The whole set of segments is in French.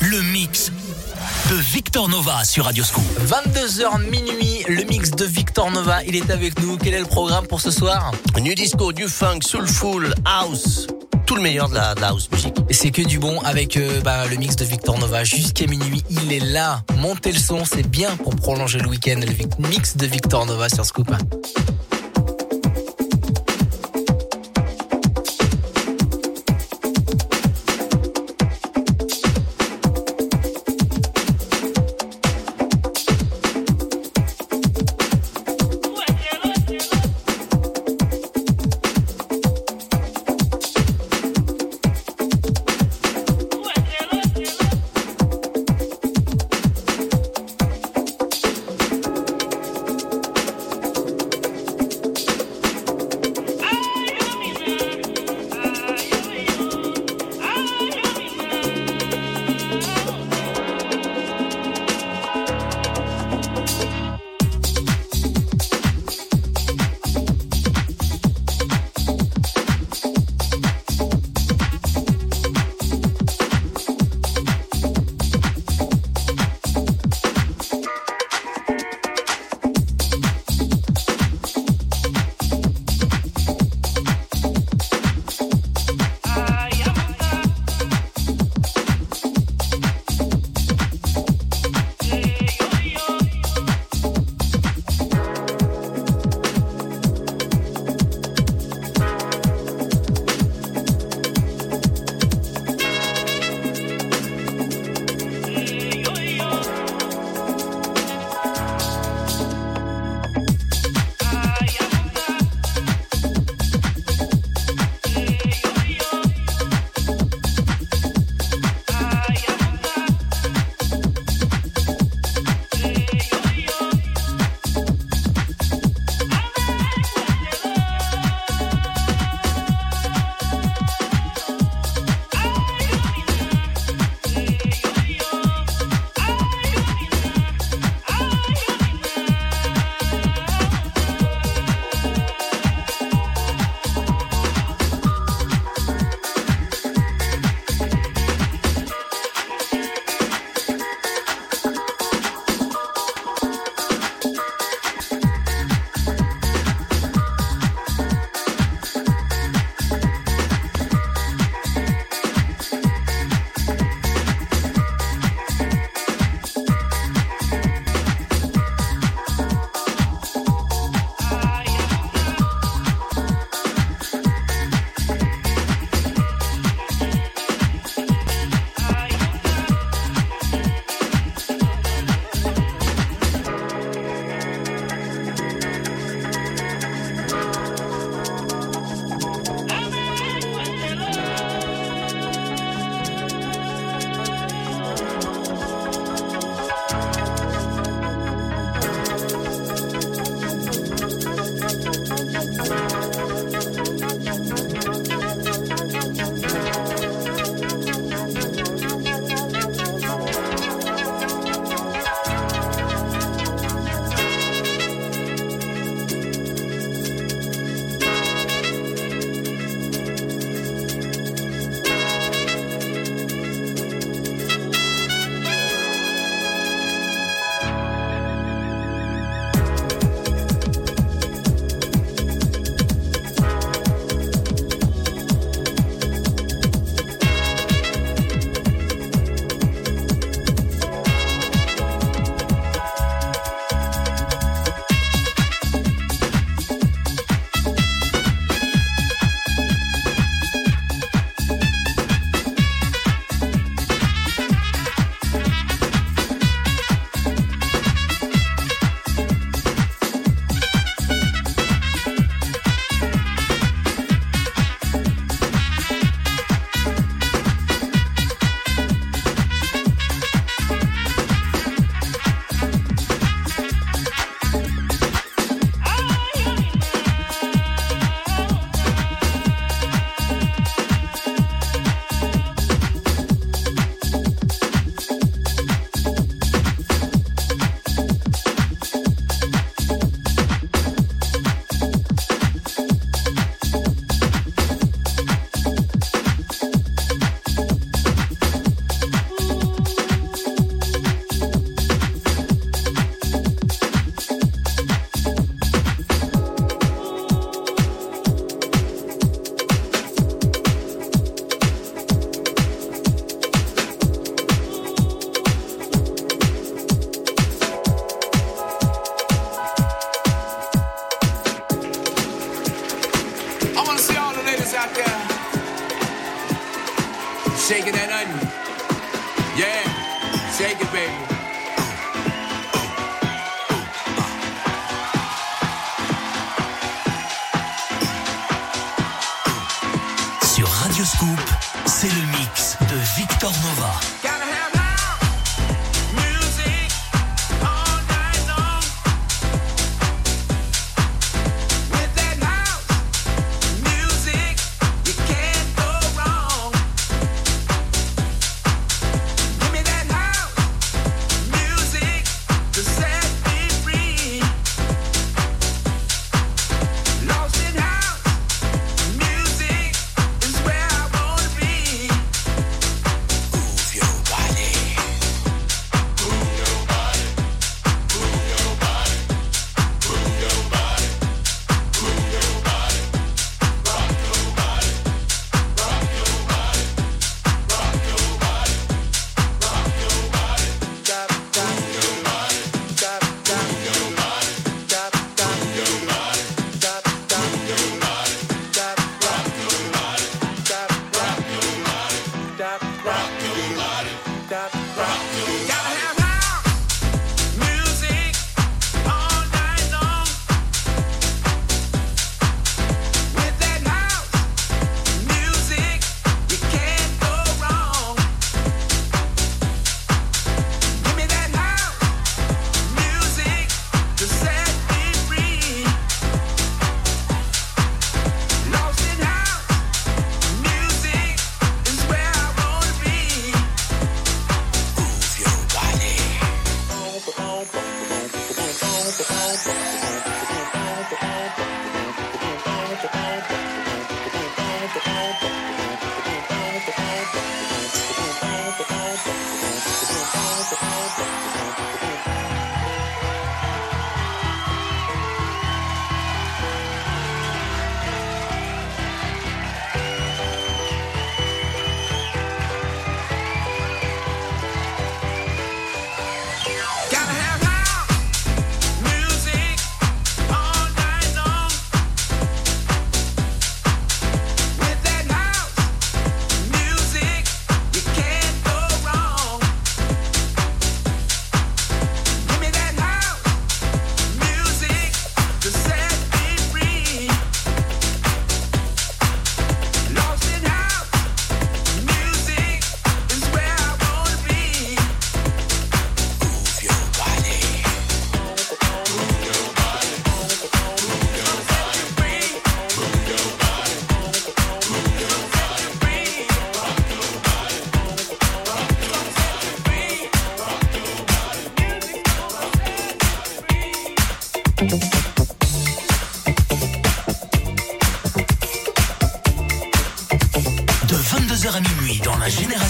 Le mix de Victor Nova sur Radioscoop. 22h minuit, le mix de Victor Nova, il est avec nous. Quel est le programme pour ce soir? Nu disco, du funk, soulful, house, tout le meilleur de la, de la house music. Et c'est que du bon avec euh, bah, le mix de Victor Nova jusqu'à minuit. Il est là. Montez le son, c'est bien pour prolonger le week-end. Le mix de Victor Nova sur Scoop.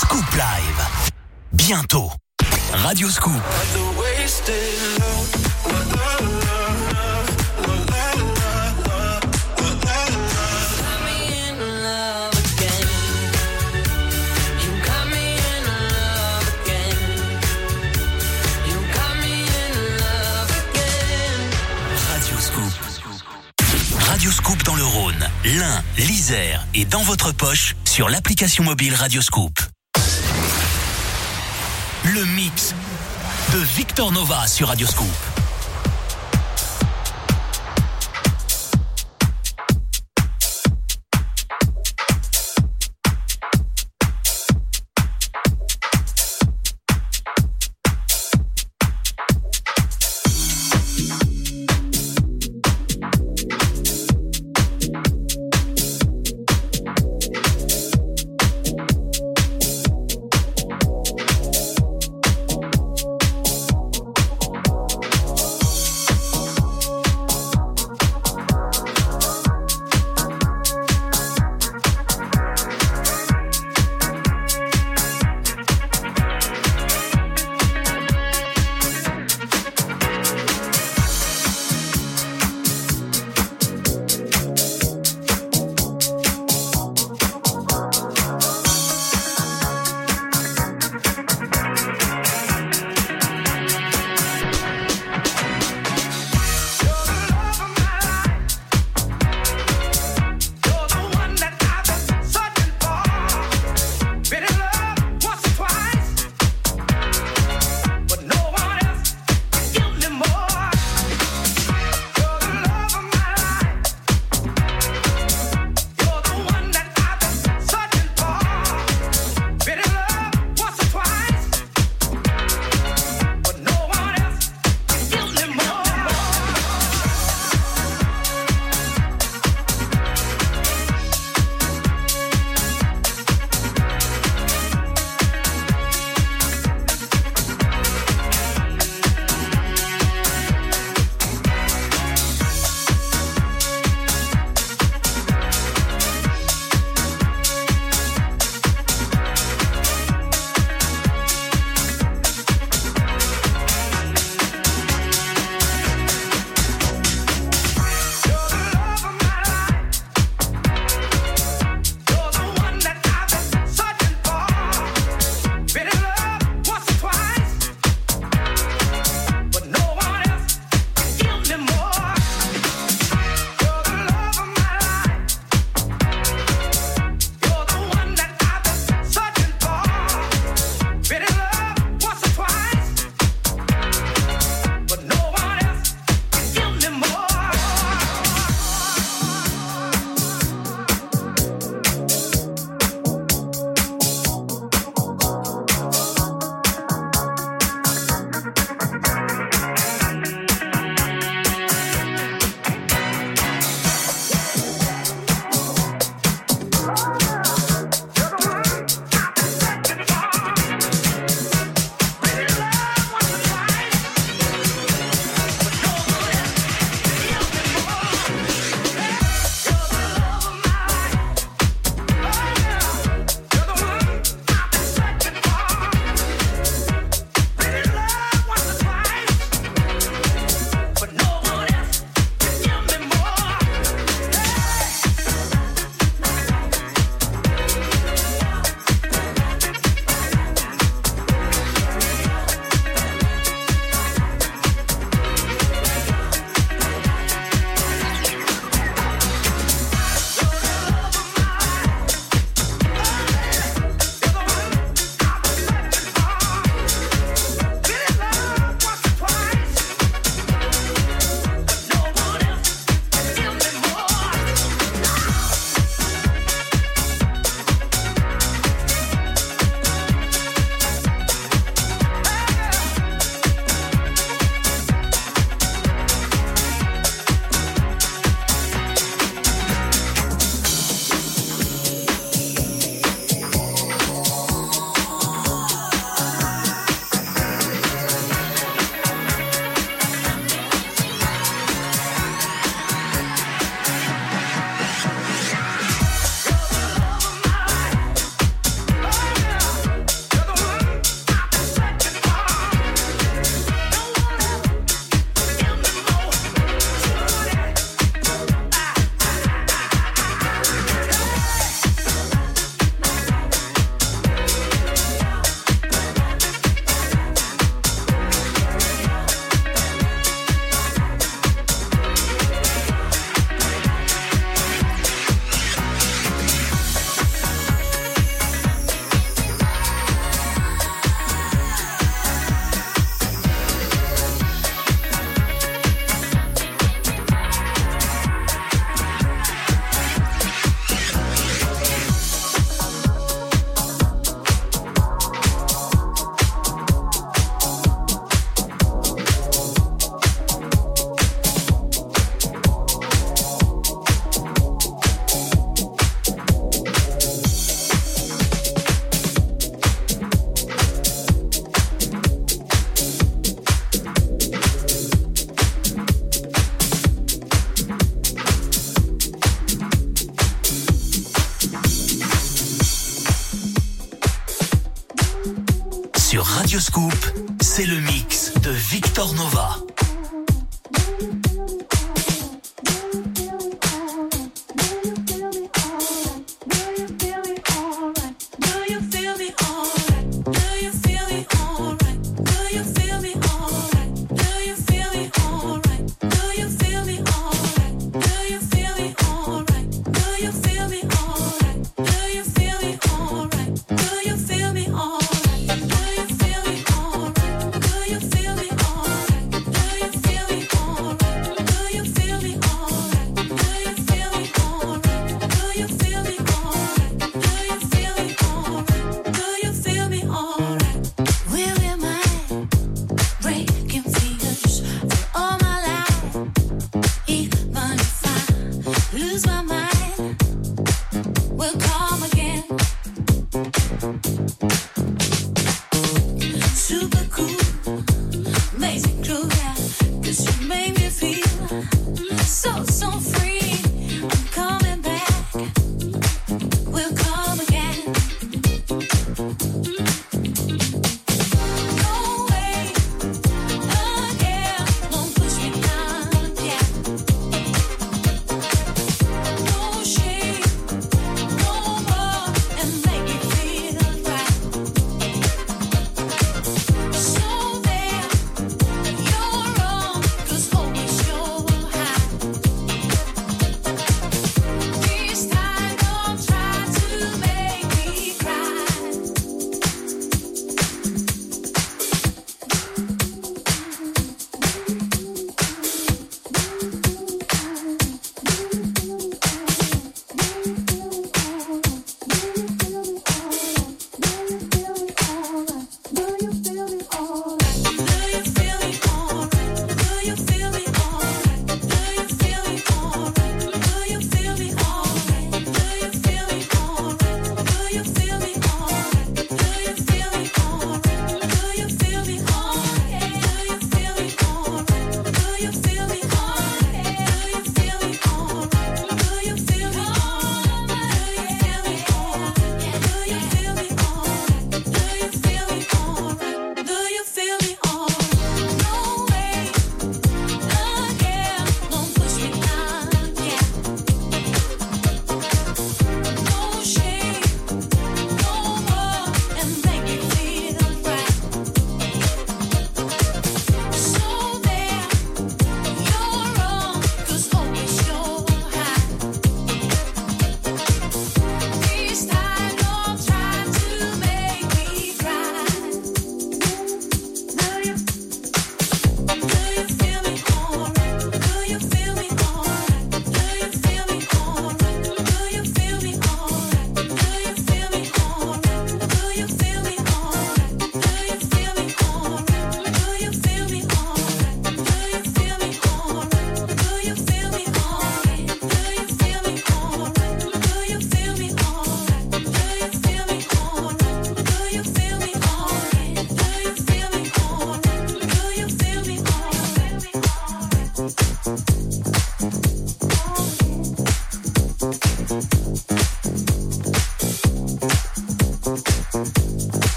Scoop Live. Bientôt. Radio Scoop. Radioscoop dans le Rhône, l'Ain, l'Isère et dans votre poche sur l'application mobile Radioscoop. Le mix de Victor Nova sur Radioscoop.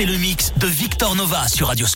C'est le mix de Victor Nova sur Radio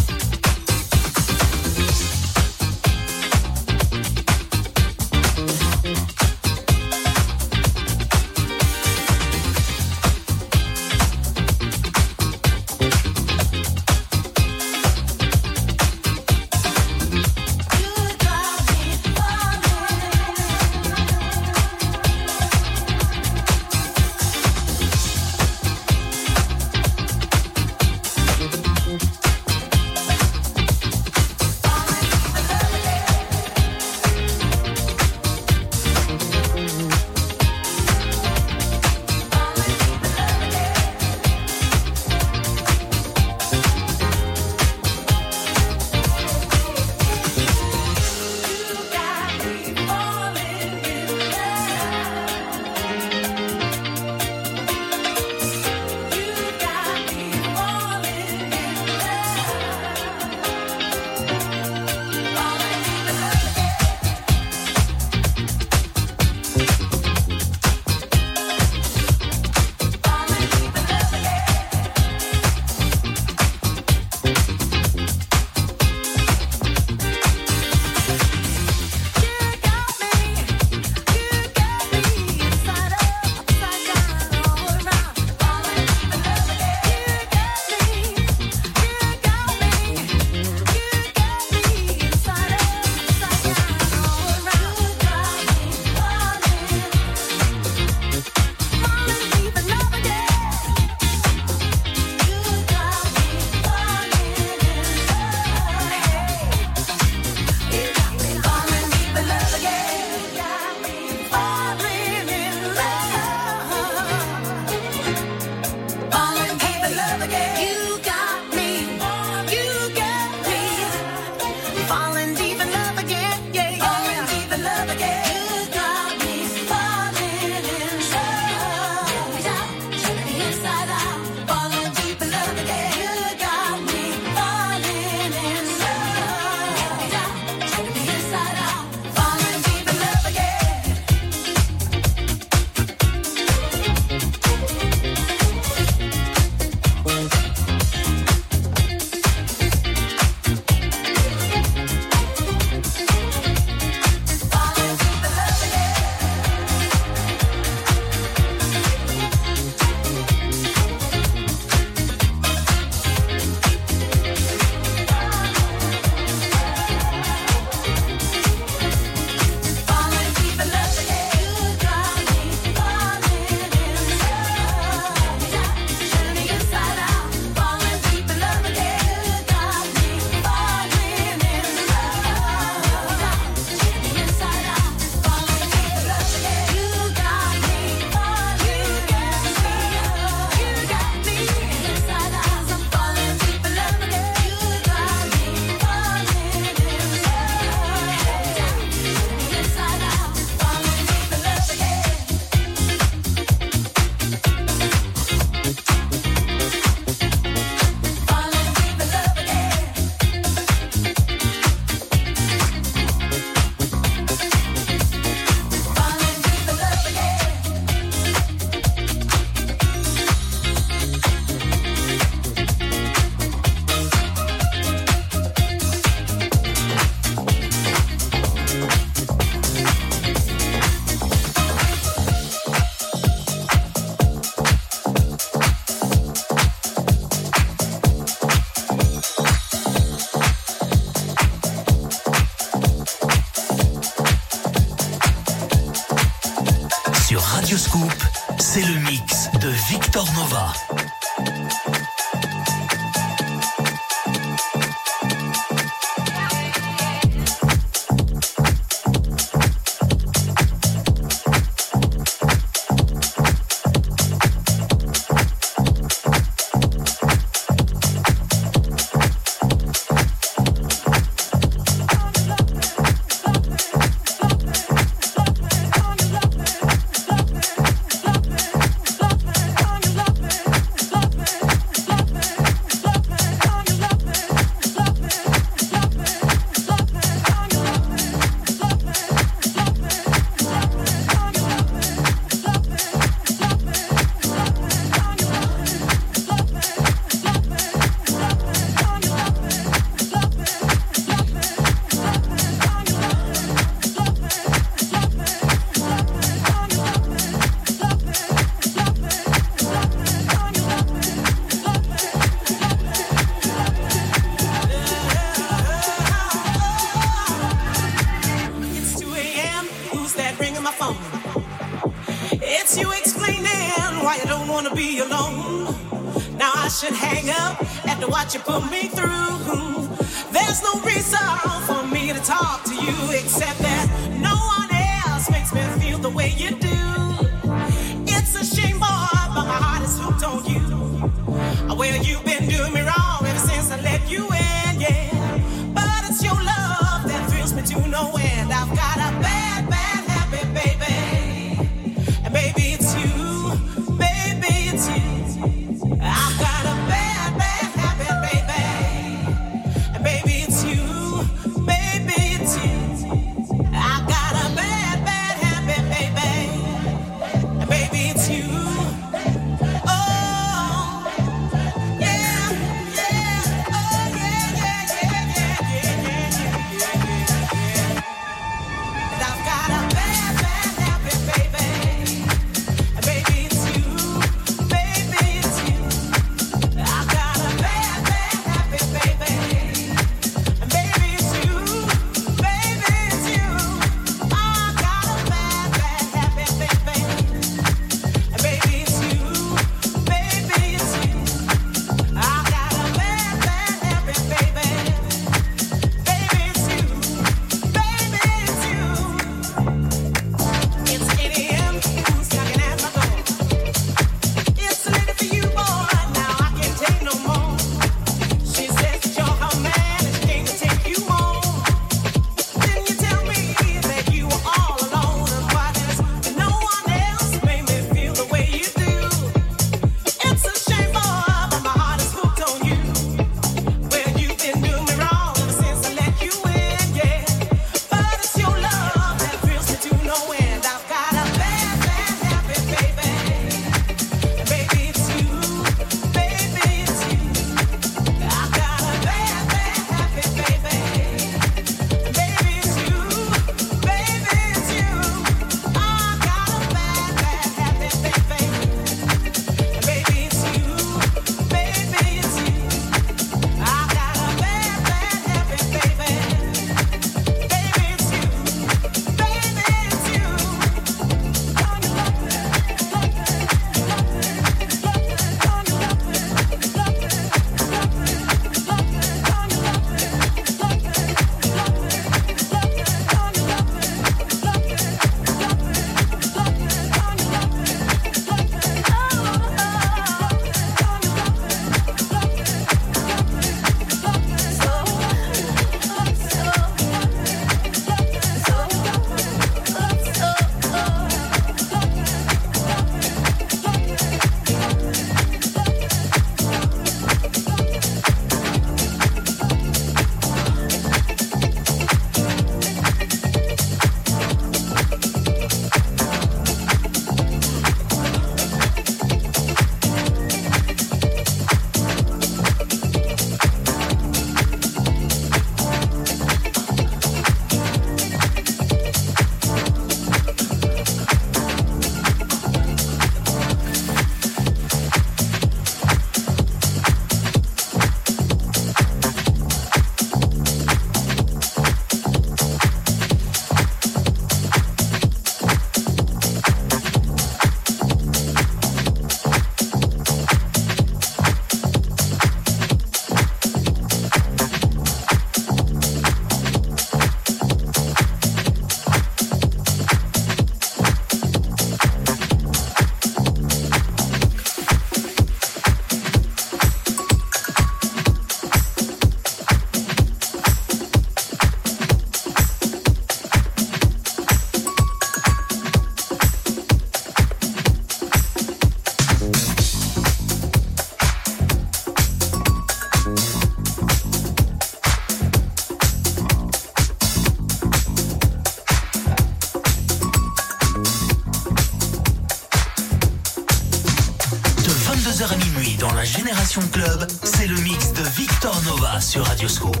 sur Radioscope.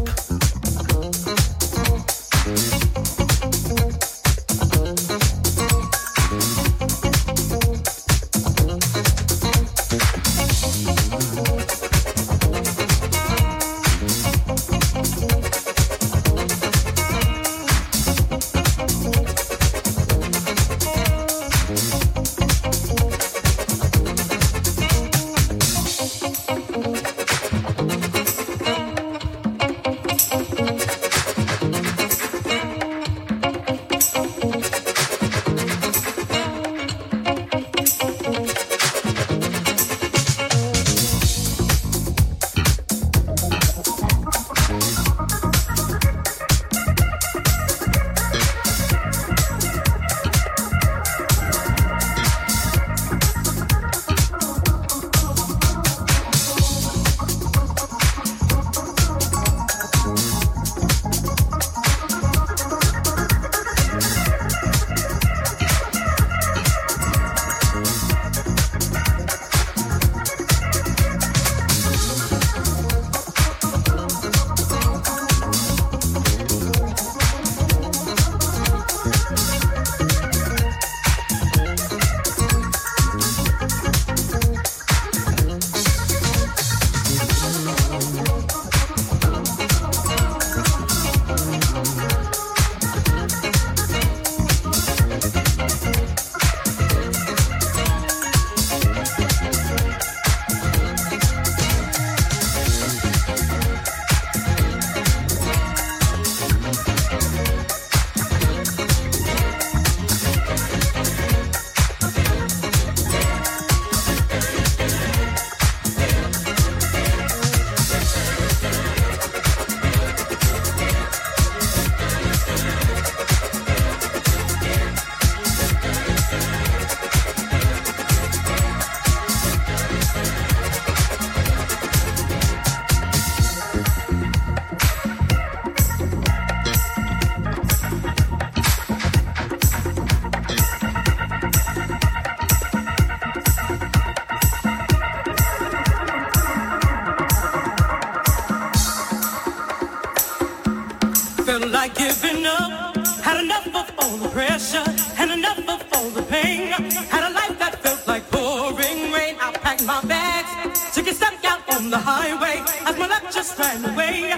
highway as my luck just ran away,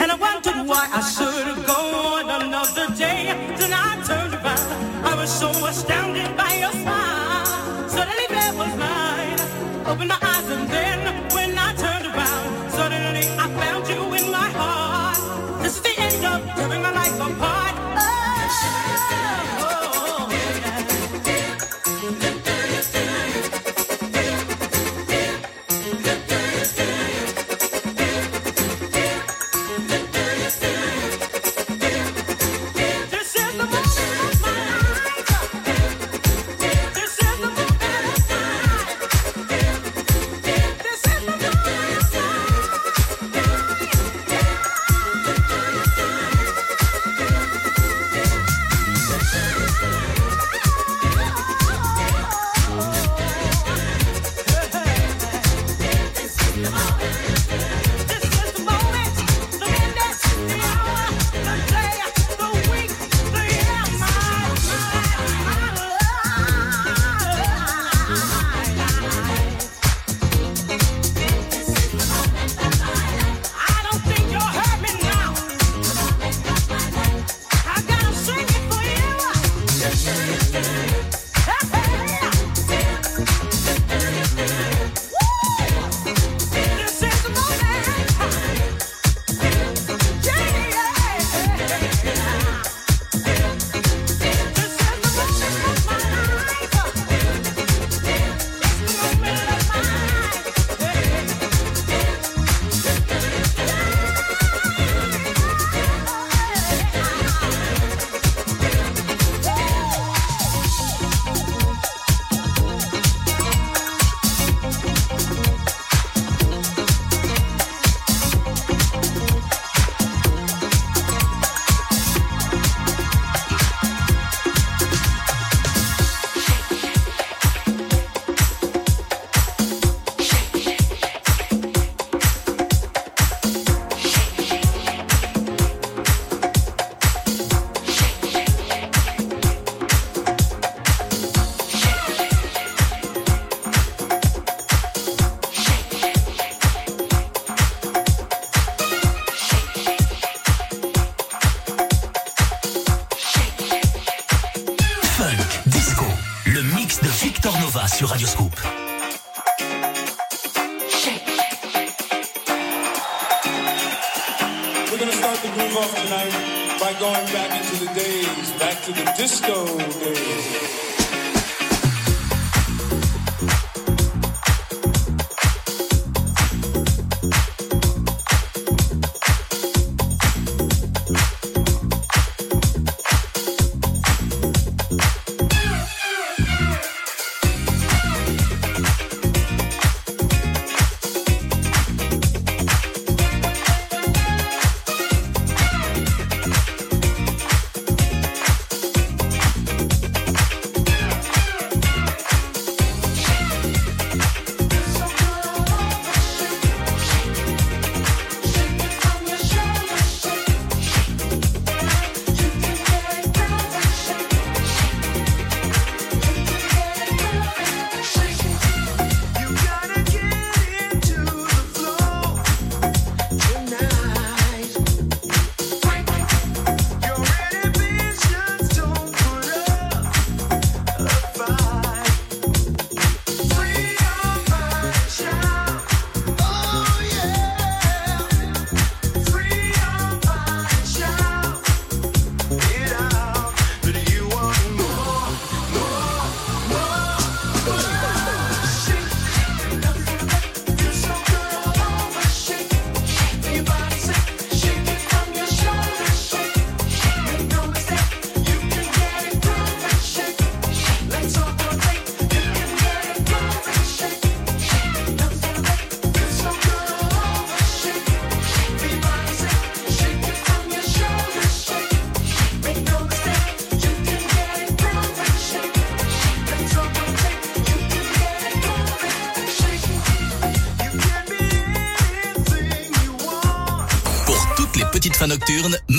and I wondered why I should.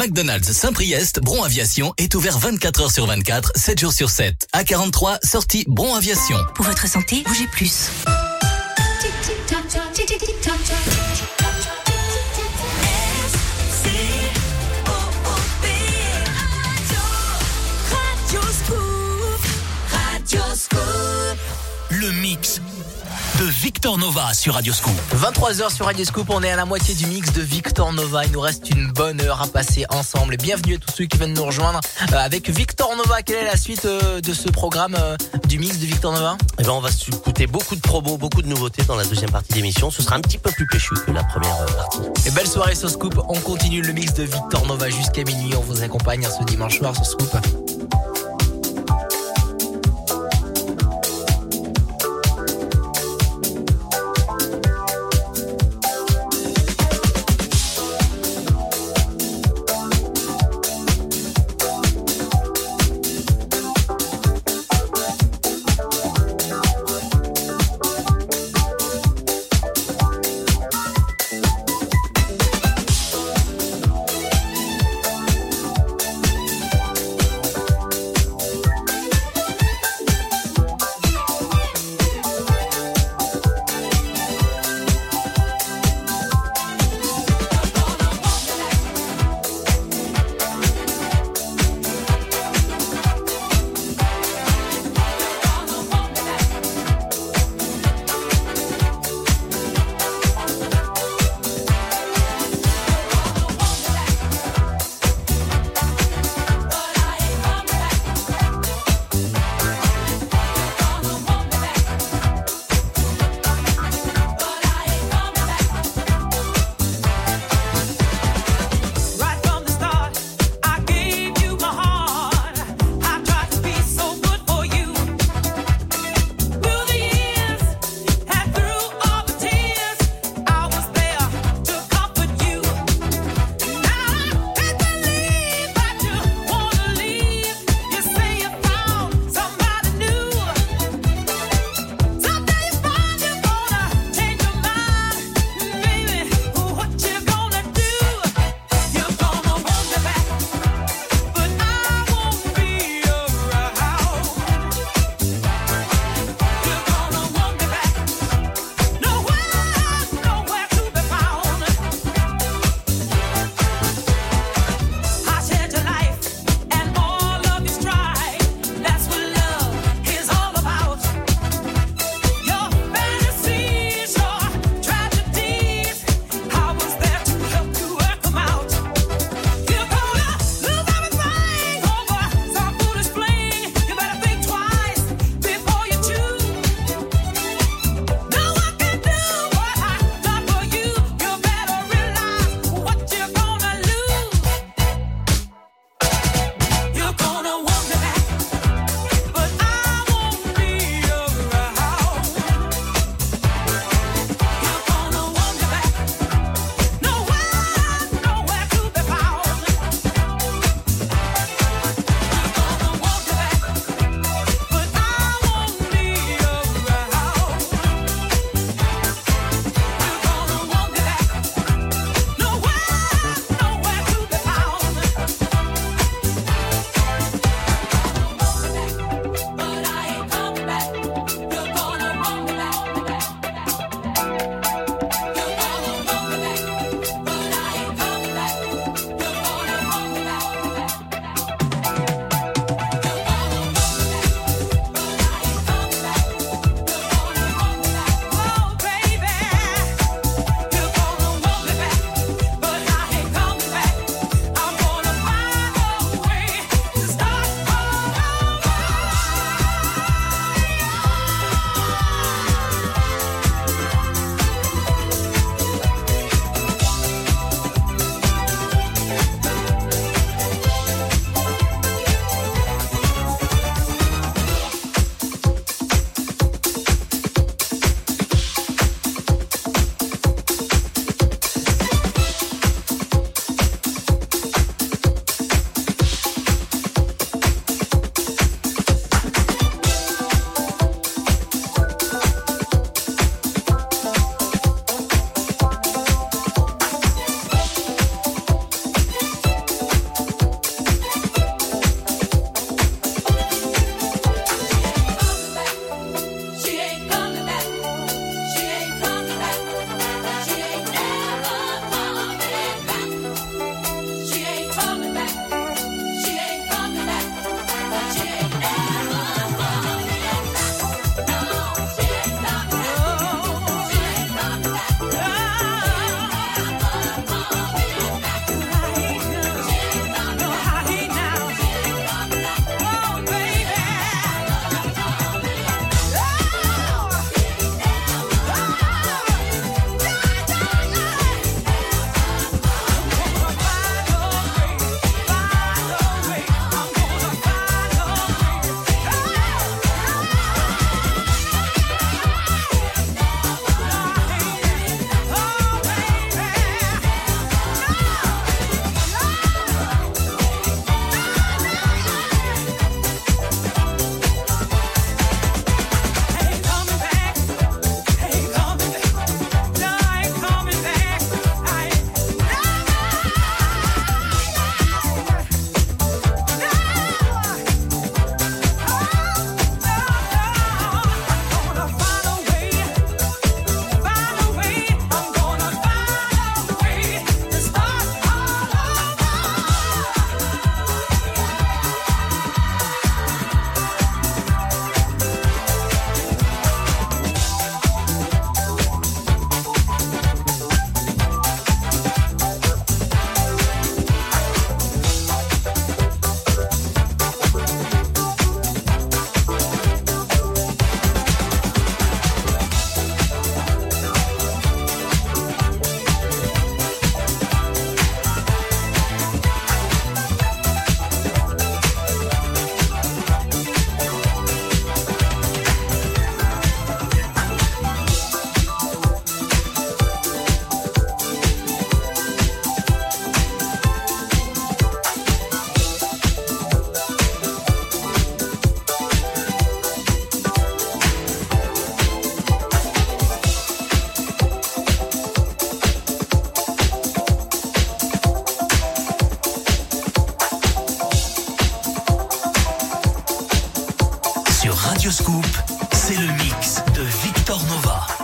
McDonald's Saint-Priest, Bron Aviation est ouvert 24 heures sur 24, 7 jours sur 7. À 43, sortie Bron Aviation. Pour votre santé, bougez plus. Le mix de Victor Nova sur Radioscoop. 23h sur Radio Scoop, on est à la moitié du mix de Victor Nova. Il nous reste une bonne heure à passer ensemble. Et bienvenue à tous ceux qui viennent nous rejoindre euh, avec Victor Nova. Quelle est la suite euh, de ce programme euh, du mix de Victor Nova? Eh ben, on va écouter beaucoup de promos, beaucoup de nouveautés dans la deuxième partie d'émission. Ce sera un petit peu plus péchu que la première partie. Et belle soirée sur Scoop. On continue le mix de Victor Nova jusqu'à minuit. On vous accompagne ce dimanche soir sur Scoop. C'est le mix de Victor Nova.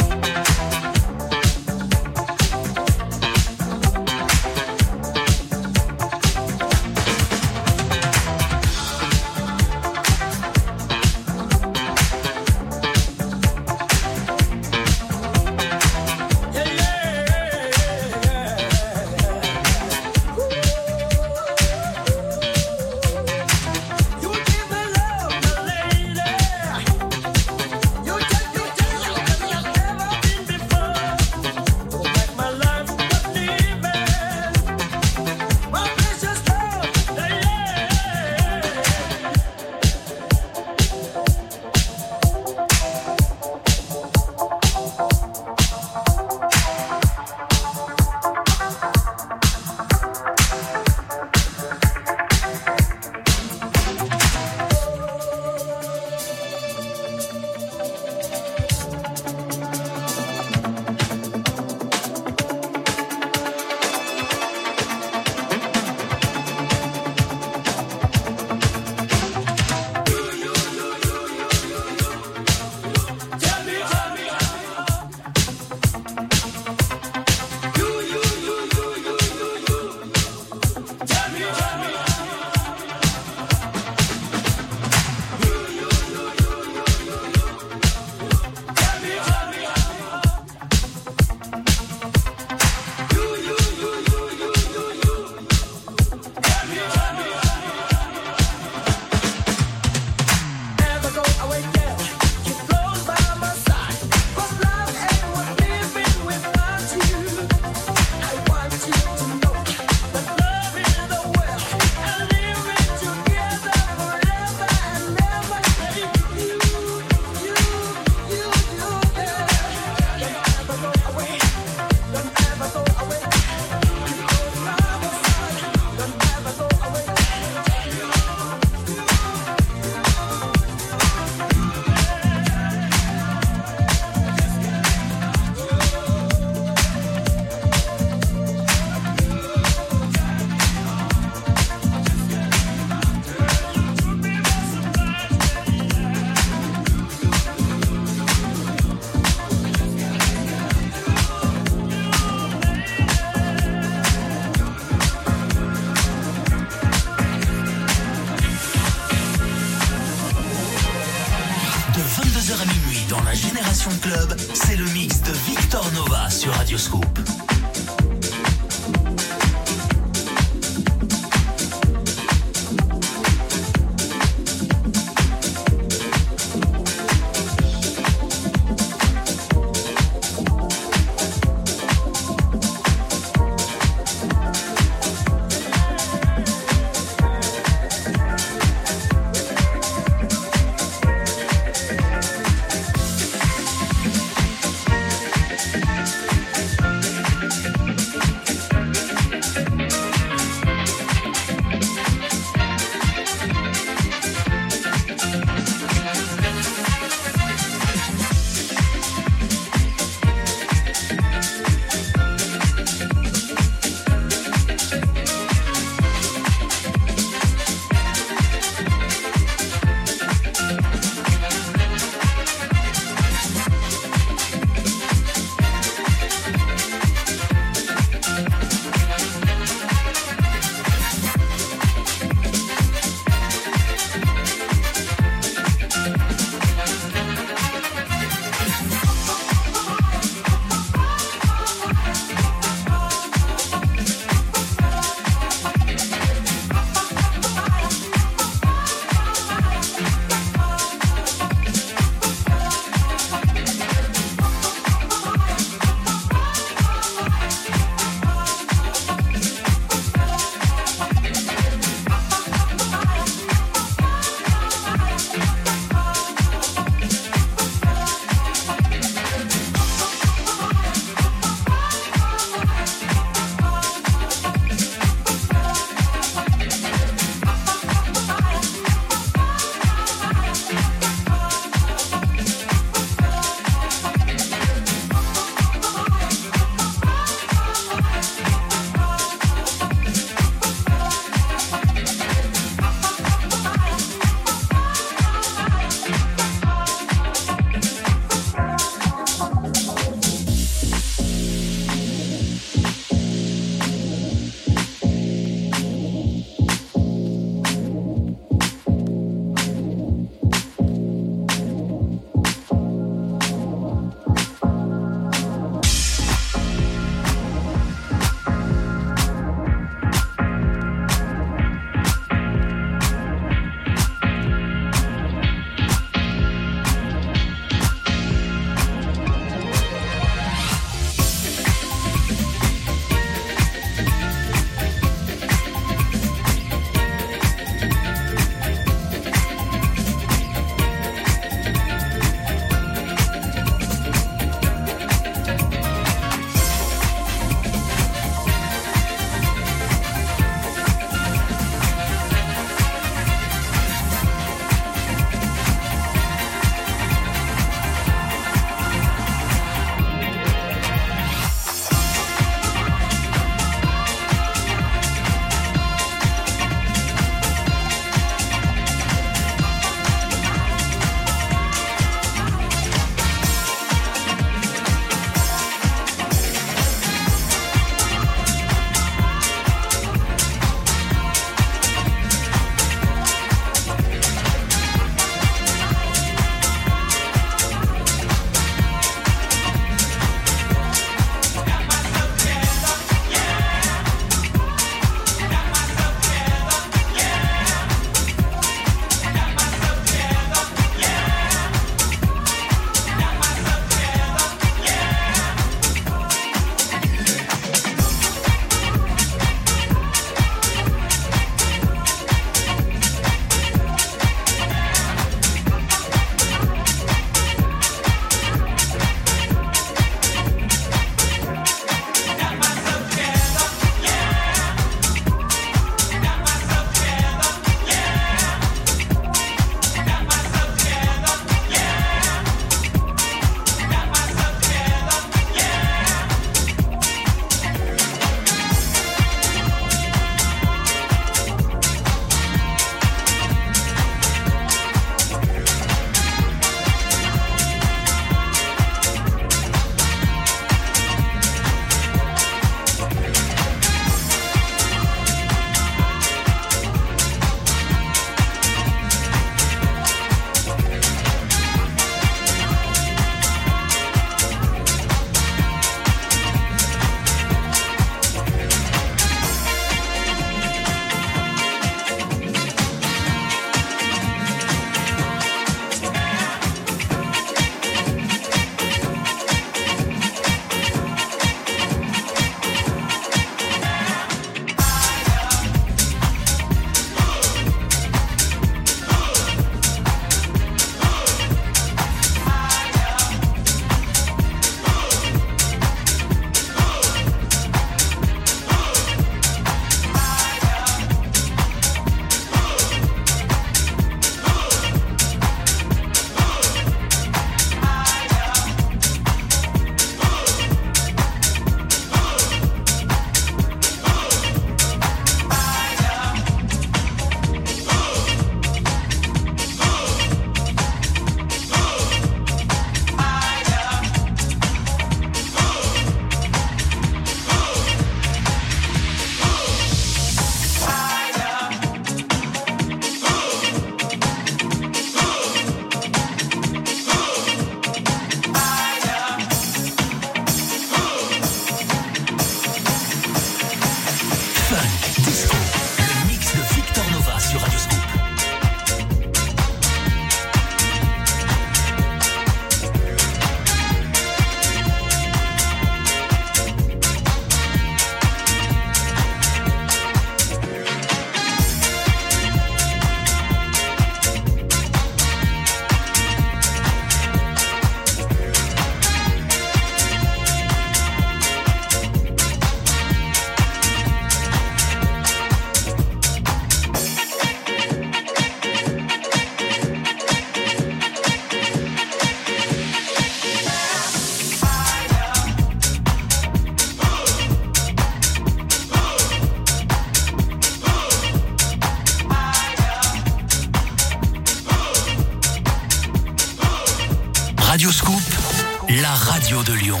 Radio de Lyon.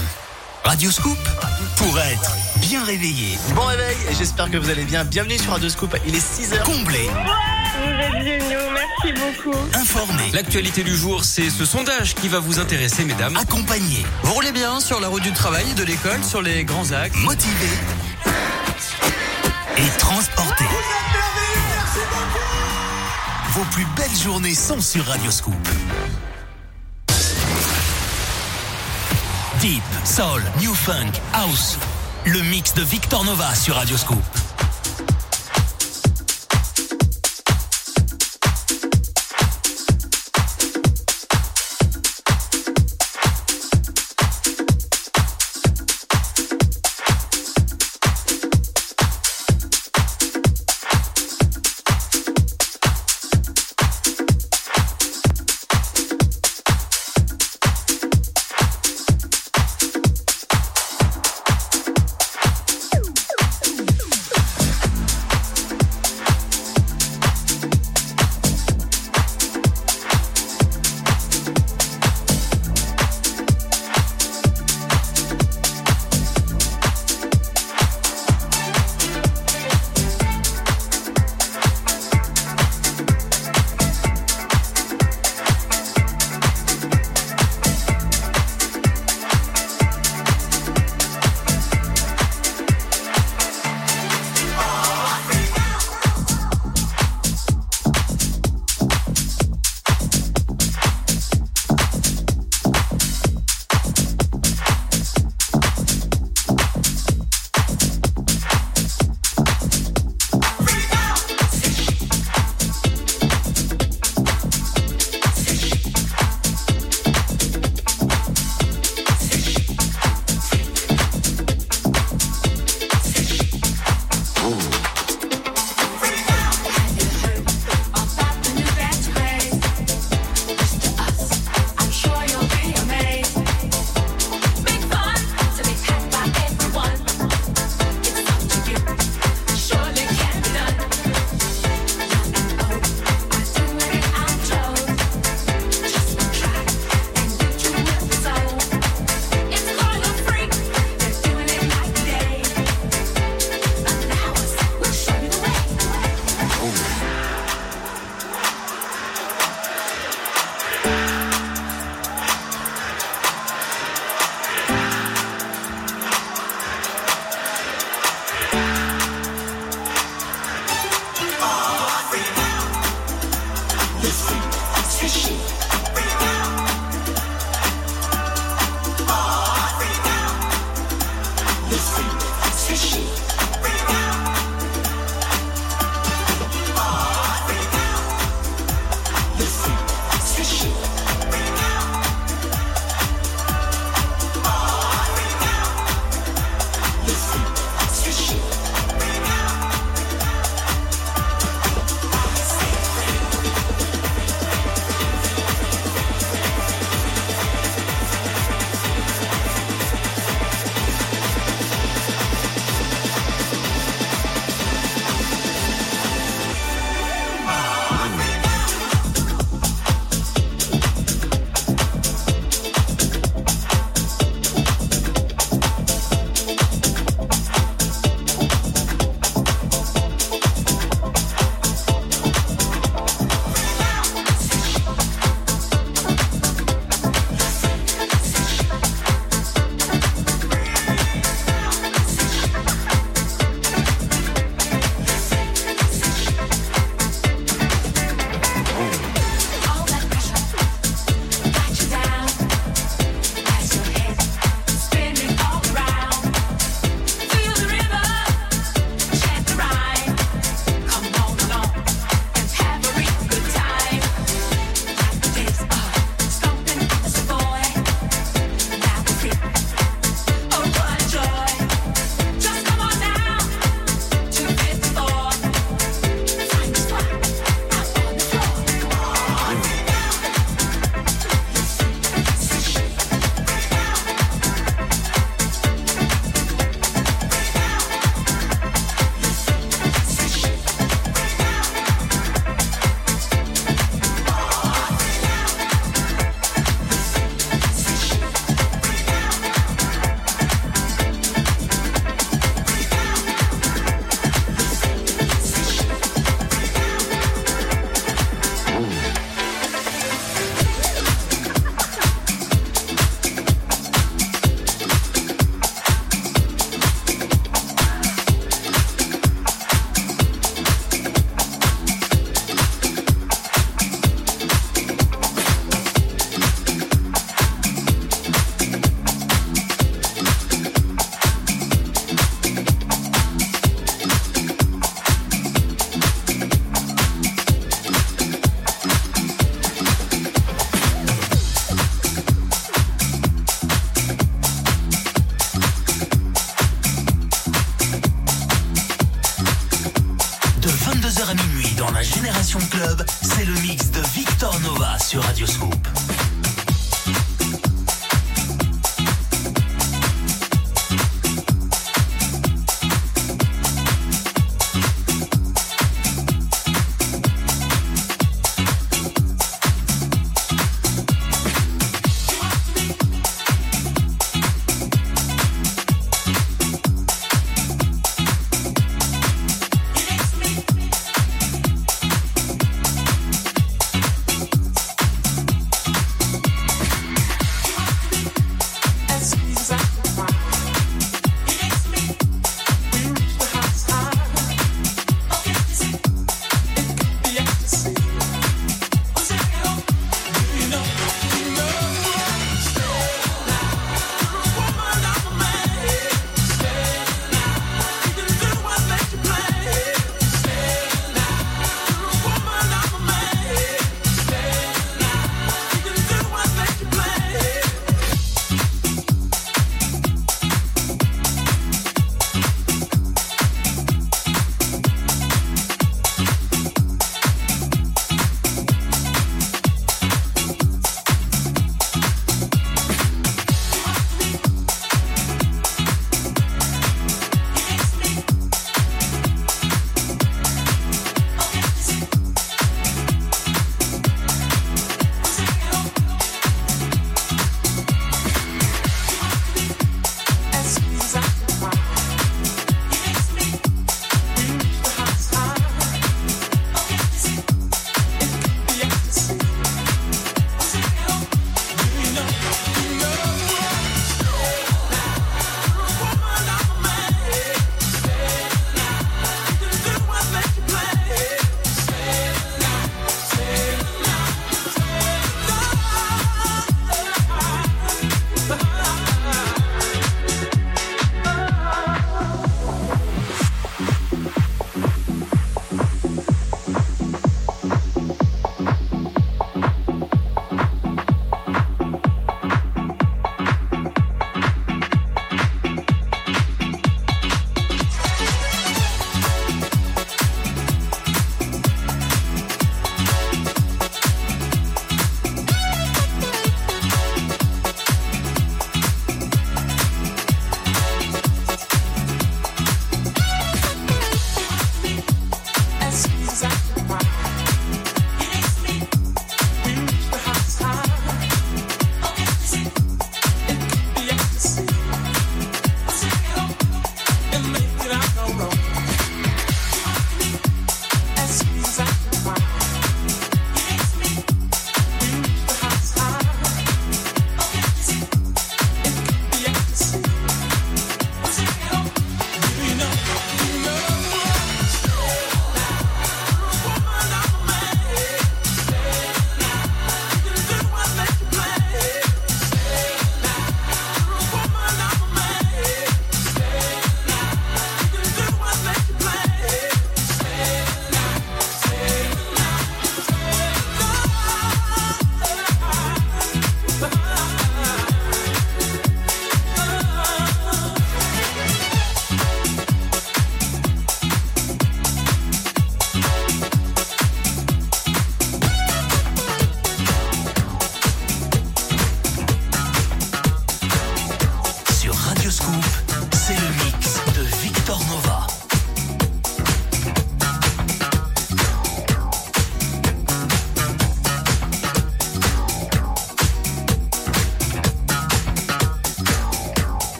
Radio Scoop, pour être bien réveillé, Bon réveil, et j'espère que vous allez bien. Bienvenue sur Radio Scoop, il est 6h. comblé, Vous êtes géniaux, merci beaucoup. informé, L'actualité du jour, c'est ce sondage qui va vous intéresser, mesdames. accompagné, Vous roulez bien sur la route du travail, de l'école, sur les grands axes? motivé et transporté. Vos plus belles journées sont sur Radio Scoop. Deep, Soul, New Funk, House. Le mix de Victor Nova sur Radio Scoop.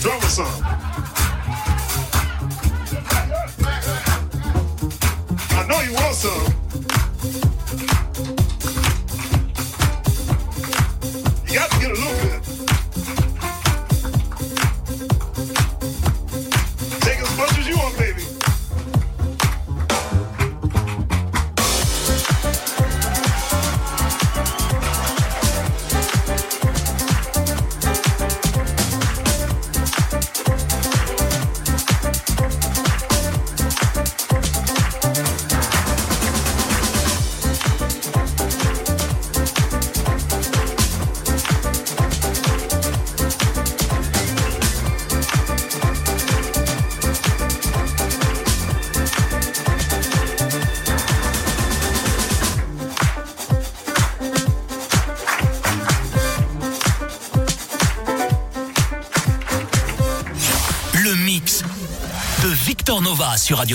drama song. Nova sur Radio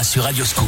Le mix de